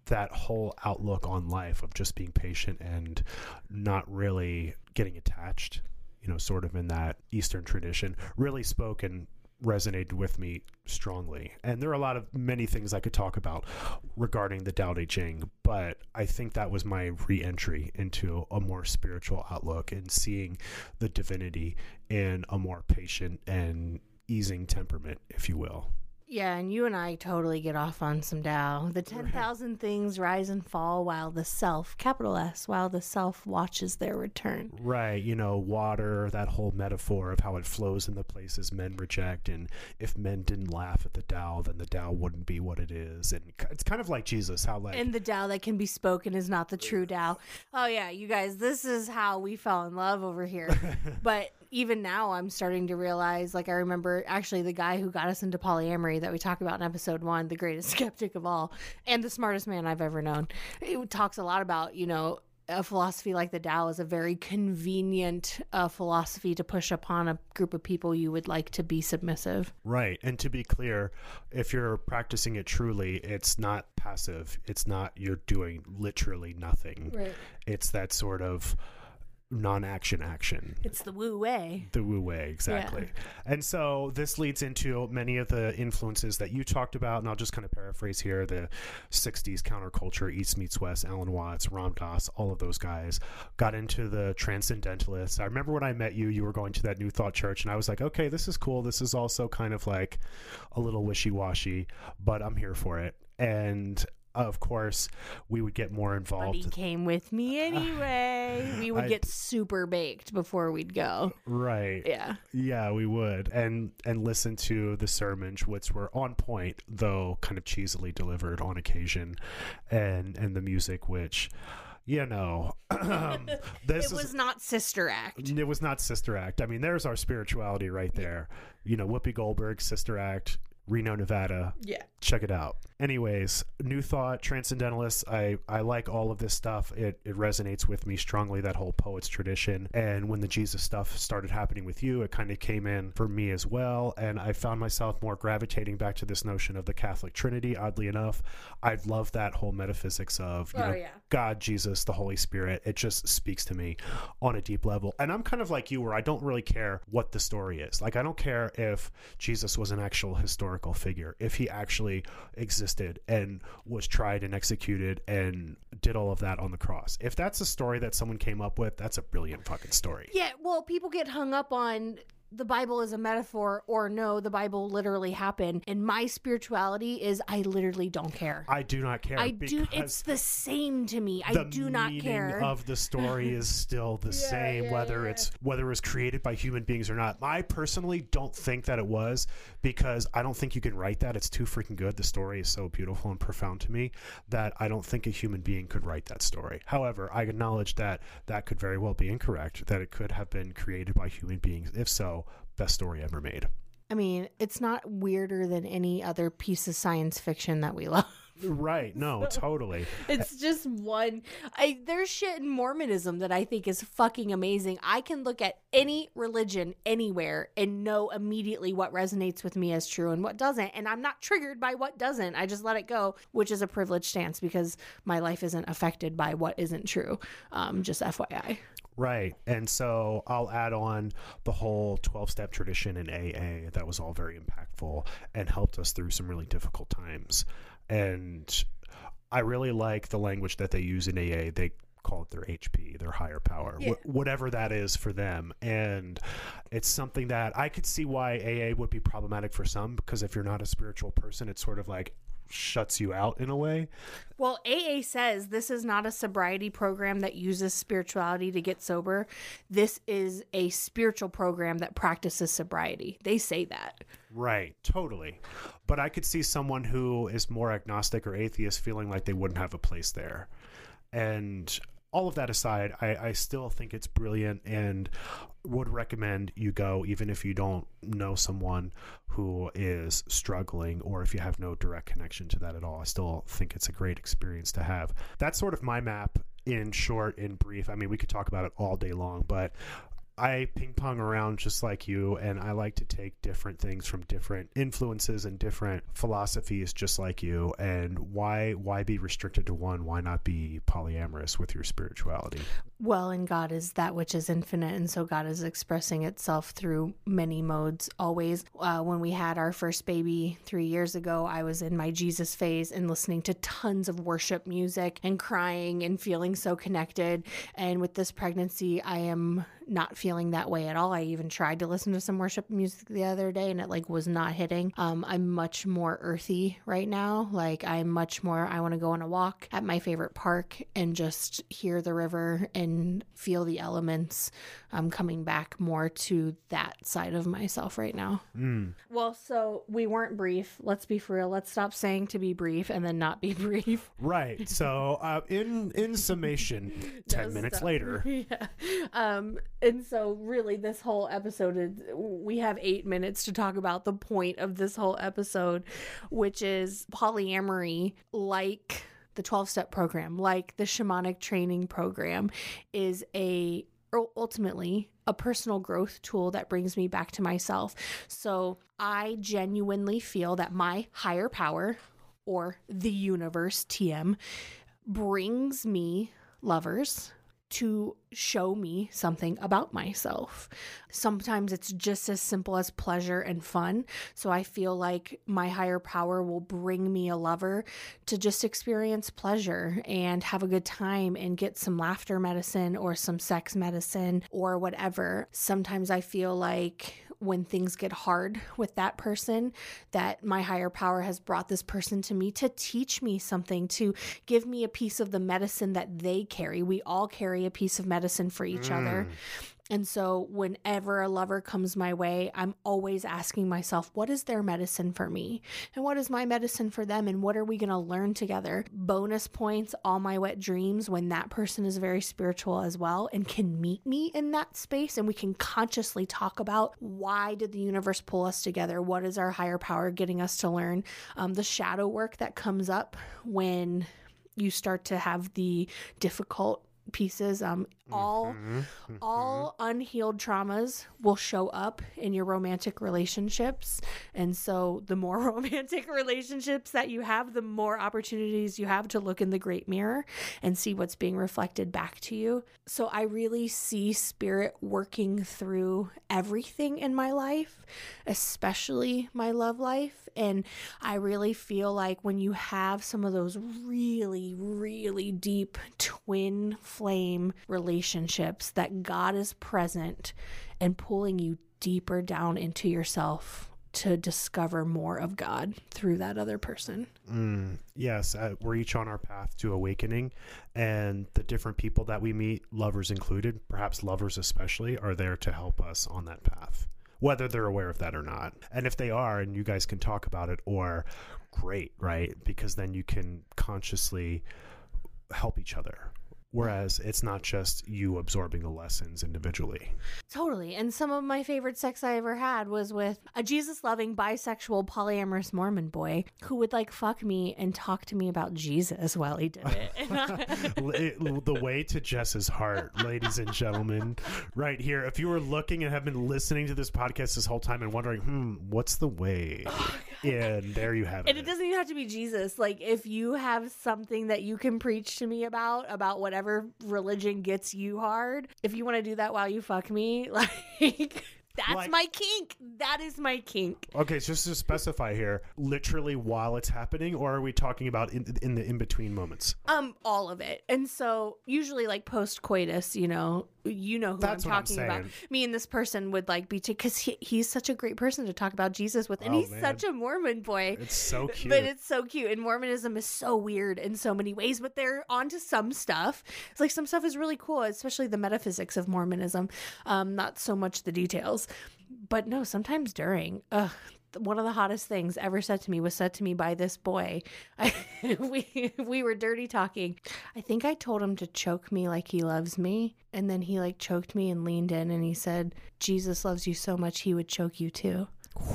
that whole outlook on life of just being patient and not really getting attached, you know, sort of in that Eastern tradition, really spoke and resonated with me strongly. And there are a lot of many things I could talk about regarding the Tao Te Ching, but I think that was my re-entry into a more spiritual outlook and seeing the divinity in a more patient and easing temperament, if you will. Yeah, and you and I totally get off on some Tao. The 10,000 things rise and fall while the self, capital S, while the self watches their return. Right, you know, water, that whole metaphor of how it flows in the places men reject. And if men didn't laugh at the Tao, then the Tao wouldn't be what it is. And it's kind of like Jesus, how like. And the Tao that can be spoken is not the true Tao. Oh, yeah, you guys, this is how we fell in love over here. but even now, I'm starting to realize like, I remember actually the guy who got us into polyamory that we talk about in episode one, the greatest skeptic of all, and the smartest man I've ever known. It talks a lot about, you know, a philosophy like the Tao is a very convenient uh, philosophy to push upon a group of people you would like to be submissive. Right. And to be clear, if you're practicing it truly, it's not passive. It's not you're doing literally nothing. Right. It's that sort of non-action action. It's the Wu wei. the wu wei exactly. And so this leads into many of the influences that you talked about and i'll just kind of paraphrase here the 60s counterculture east meets west alan watts ram dass all of those guys got into the transcendentalists. I remember when i met you you were going to that new thought church and i was like okay this is cool. This is also kind of like a little wishy-washy but i'm here for it. And of course we would get more But he came with me anyway. We would I- get super baked before we'd go. right Yeah. Yeah, we would, and and listen to the sermons, which were on point, though kind of cheesily delivered on occasion, and and the music, which, you know, this It is. was not Sister Act. it was not Sister Act. I mean, there's our spirituality right there. You know, Whoopi Goldberg, Sister Act, Reno, Nevada. Yeah. Check it out. Anyways, New Thought, Transcendentalists, I, I like all of this stuff. It, it resonates with me strongly, that whole poets tradition. And when the Jesus stuff started happening with you, it kind of came in for me as well. And I found myself more gravitating back to this notion of the Catholic Trinity, oddly enough. I love that whole metaphysics of, you Oh, know, yeah. God, Jesus, the Holy Spirit. It just speaks to me on a deep level. And I'm kind of like you, where I don't really care what the story is. Like, I don't care if Jesus was an actual historical figure, if he actually existed and was tried and executed and did all of that on the cross. If that's a story that someone came up with, that's a brilliant fucking story. Yeah, well, people get hung up on the Bible is a metaphor or no, the Bible literally happened. And my spirituality is I literally don't care. I do not care. I do. It's the same to me. I do not care. of the story is still the same yeah, whether yeah. it's whether it was created by human beings or not i personally don't think that it was because i don't think you can write that it's too freaking good the story is so beautiful and profound to me that i don't think a human being could write that story however i acknowledge that that could very well be incorrect that it could have been created by human beings if so best story ever made I mean, it's not weirder than any other piece of science fiction that we love. Right no totally It's just one. I there's shit in Mormonism that I think is fucking amazing. I can look at any religion anywhere and know immediately what resonates with me as true and what doesn't, and I'm not triggered by what doesn't. I just let it go, which is a privileged stance because my life isn't affected by what isn't true. Um, just FYI. Right. And so I'll add on the whole 12 step tradition in AA that was all very impactful and helped us through some really difficult times. And I really like the language that they use in AA. They call it their HP, their higher power, Yeah. wh- whatever that is for them. And it's something that I could see why AA would be problematic for some because if you're not a spiritual person, it's sort of like shuts you out in a way. Well, AA says this is not a sobriety program that uses spirituality to get sober. This is a spiritual program that practices sobriety. They say that. Right, totally. But I could see someone who is more agnostic or atheist feeling like they wouldn't have a place there. And all of that aside, I, I still think it's brilliant and would recommend you go, even if you don't know someone who is struggling or if you have no direct connection to that at all. I still think it's a great experience to have. That's sort of my map in short, in brief. I mean, we could talk about it all day long, but I ping pong around just like you, and I like to take different things from different influences and different philosophies, just like you. And why why be restricted to one? Why not be polyamorous with your spirituality? Well, and God is that which is infinite, and so God is expressing itself through many modes. Always, uh, when we had our first baby three years ago, I was in my Jesus phase and listening to tons of worship music and crying and feeling so connected. And with this pregnancy, I am not feeling that way at all. I even tried to listen to some worship music the other day, and it like was not hitting. Um, I'm much more earthy right now. Like I'm much more. I want to go on a walk at my favorite park and just hear the river and feel the elements. I'm coming back more to that side of myself right now. Well, so we weren't brief. Let's be for real. Let's stop saying to be brief and then not be brief. Right. So, uh, in in summation, ten minutes stop. later. yeah. Um, and so really this whole episode is we have eight minutes to talk about the point of this whole episode, which is polyamory like the 12 step program, like the shamanic training program, is a ultimately a personal growth tool that brings me back to myself. So I genuinely feel that my higher power or the universe, TM, brings me lovers to show me something about myself. Sometimes it's just as simple as pleasure and fun. So I feel like my higher power will bring me a lover to just experience pleasure and have a good time and get some laughter medicine or some sex medicine or whatever. Sometimes I feel like when things get hard with that person that my higher power has brought this person to me to teach me something to give me a piece of the medicine that they carry. We all carry a piece of medicine for each other mm. And so, whenever a lover comes my way, I'm always asking myself, what is their medicine for me? And what is my medicine for them? And what are we going to learn together? Bonus points, all my wet dreams, when that person is very spiritual as well and can meet me in that space. And we can consciously talk about why did the universe pull us together? What is our higher power getting us to learn? Um, the shadow work that comes up when you start to have the difficult pieces um all all unhealed traumas will show up in your romantic relationships. And so the more romantic relationships that you have the more opportunities you have to look in the great mirror and see what's being reflected back to you. So i really see spirit working through everything in my life especially my love life. And i really feel like when you have some of those really really deep twin flame relationships that God is present and pulling you deeper down into yourself to discover more of God through that other person. Mm, yes, uh, we're each on our path to awakening, and the different people that we meet, lovers included, perhaps lovers especially, are there to help us on that path, whether they're aware of that or not. And if they are, and you guys can talk about it, or great, right? Because then you can consciously help each other. Whereas it's not just you absorbing the lessons individually. Totally. And some of my favorite sex I ever had was with a Jesus loving, bisexual, polyamorous Mormon boy who would like fuck me and talk to me about Jesus while he did it. And I- It- the way to Jess's heart, ladies and gentlemen, right here. If you were looking and have been listening to this podcast this whole time and wondering, hmm, what's the way? and there you have it. and it doesn't even have to be Jesus. Like, if you have something that you can preach to me about, about whatever religion gets you hard, if you want to do that while you fuck me, like, that's Like- my kink. That is my kink. Okay, so just to specify here, literally while it's happening, or are we talking about in, in the in between moments? Um, all of it. And so usually like post coitus, you know, you know who That's I'm what I'm talking about. Me and this person would like be because he, he's such a great person to talk about Jesus with, and Oh, he's man. such a Mormon boy. It's so cute. But it's so cute, and Mormonism is so weird in so many ways. But they're onto some stuff. It's like some stuff is really cool, especially the metaphysics of Mormonism. Um, not so much the details, but no. Sometimes during, one of the hottest things ever said to me was said to me by this boy. I, we we were dirty talking. I think I told him to choke me like he loves me, and then he like choked me and leaned in, and he said, "Jesus loves you so much, he would choke you too."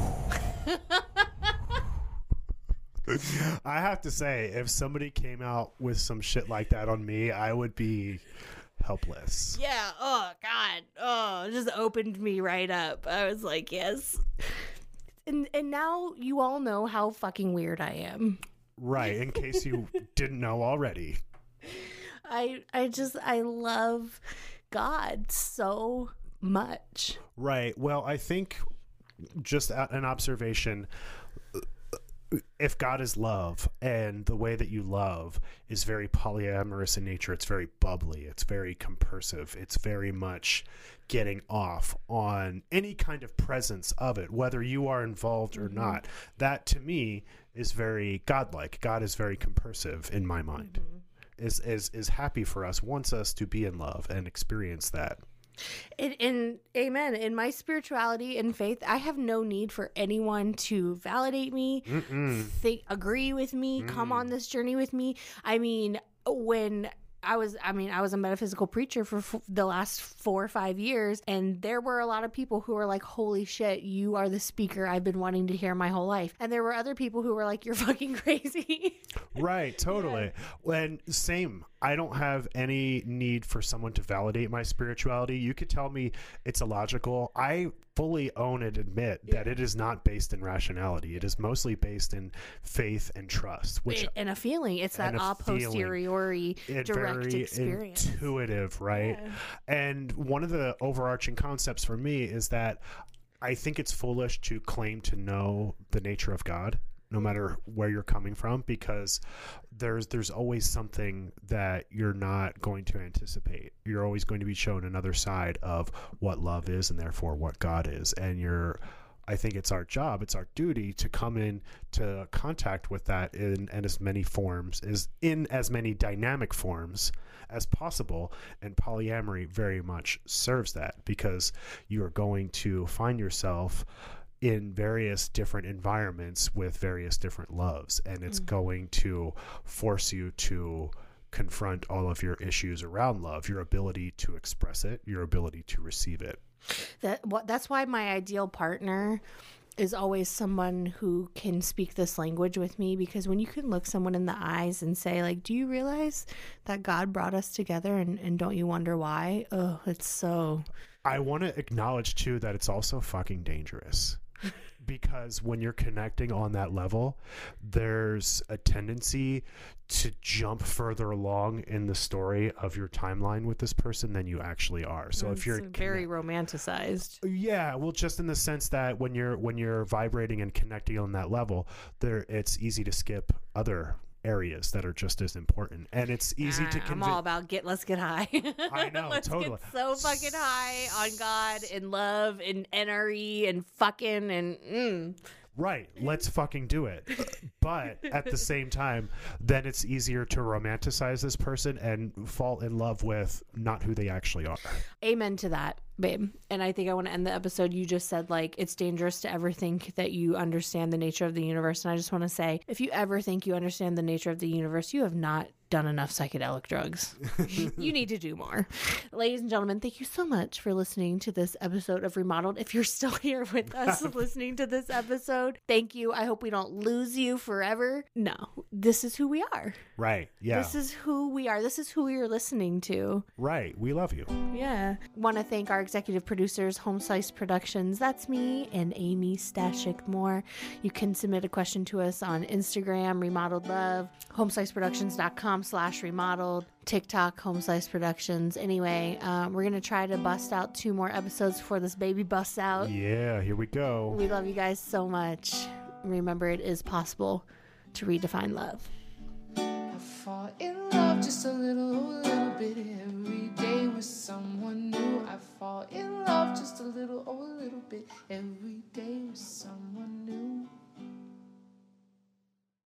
I have to say, if somebody came out with some shit like that on me, I would be helpless. Yeah. Oh God. Oh, it just opened me right up. I was like, yes. And and now you all know how fucking weird I am. Right, in case you didn't know already. I I just I love God so much. Right. Well, I think just an observation if God is love and the way that you love is very polyamorous in nature, it's very bubbly, it's very compersive, it's very much getting off on any kind of presence of it, whether you are involved or mm-hmm. not. That to me is very godlike. God is very compersive in my mind. Mm-hmm. Is, is is happy for us, wants us to be in love and experience that. In, in amen. In my spirituality and faith, I have no need for anyone to validate me, think, agree with me, come on mm. this journey with me. I mean, when I was, I mean, I was a metaphysical preacher for f- the last four or five years, and there were a lot of people who were like, "Holy shit, you are the speaker I've been wanting to hear my whole life," and there were other people who were like, "You're fucking crazy." Right, totally. And same. I don't have any need for someone to validate my spirituality. You could tell me it's illogical. I fully own and admit that it is not based in rationality. It is mostly based in faith and trust, which and a feeling. It's that a posteriori it direct very experience. intuitive, right? And one of the overarching concepts for me is that I think it's foolish to claim to know the nature of God, no matter where you're coming from, because there's there's always something that you're not going to anticipate. You're always going to be shown another side of what love is, and therefore what God is, and you're. I think it's our job, it's our duty to come in to contact with that in, in as many forms, is in as many dynamic forms as possible. And polyamory very much serves that because you are going to find yourself in various different environments with various different loves, and it's mm. going to force you to confront all of your issues around love, your ability to express it, your ability to receive it. that what that's why my ideal partner is always someone who can speak this language with me because when you can look someone in the eyes and say like do you realize that god brought us together and, and don't you wonder why oh it's so I want to acknowledge too that it's also fucking dangerous. Because when you're connecting on that level, there's a tendency to jump further along in the story of your timeline with this person than you actually are. So if mm, you're It's very romanticized uh, yeah, well, just in the sense that when you're when you're vibrating and connecting on that level, there it's easy to skip other areas that are just as important. And it's easy to Ah, I'm all about get. Let's get high. I know, let's totally. Get so fucking high on God and love and NRE and fucking and mm. Right. Let's fucking do it. But at the same time, then it's easier to romanticize this person and fall in love with not who they actually are. amen to that, babe. And I think I want to end the episode. You just said like it's dangerous to ever think that you understand the nature of the universe. And I just want to say, if you ever think you understand the nature of the universe, you have not done enough psychedelic drugs. you need to do more. Ladies and gentlemen, thank you so much for listening to this episode of Remodeled. If you're still here with us listening to this episode, thank you. I hope we don't lose you forever. No, this is who we are. Right. Yeah. This is who we are. This is who you're listening to. right. We love you. Yeah. Want to thank our executive producers, Home Slice Productions. That's me and Amy Stashik Moore. You can submit a question to us on Instagram, Remodeled Love, homesliceproductions.com slash remodeled, TikTok, Home Slice Productions. Anyway, um, we're going to try to bust out two more episodes before this baby busts out. Yeah, here we go. We love you guys so much. Remember, it is possible to redefine love. I fall in love just a little, little bit every day with someone new. I fall in love just a little, oh, a little bit every day with someone new.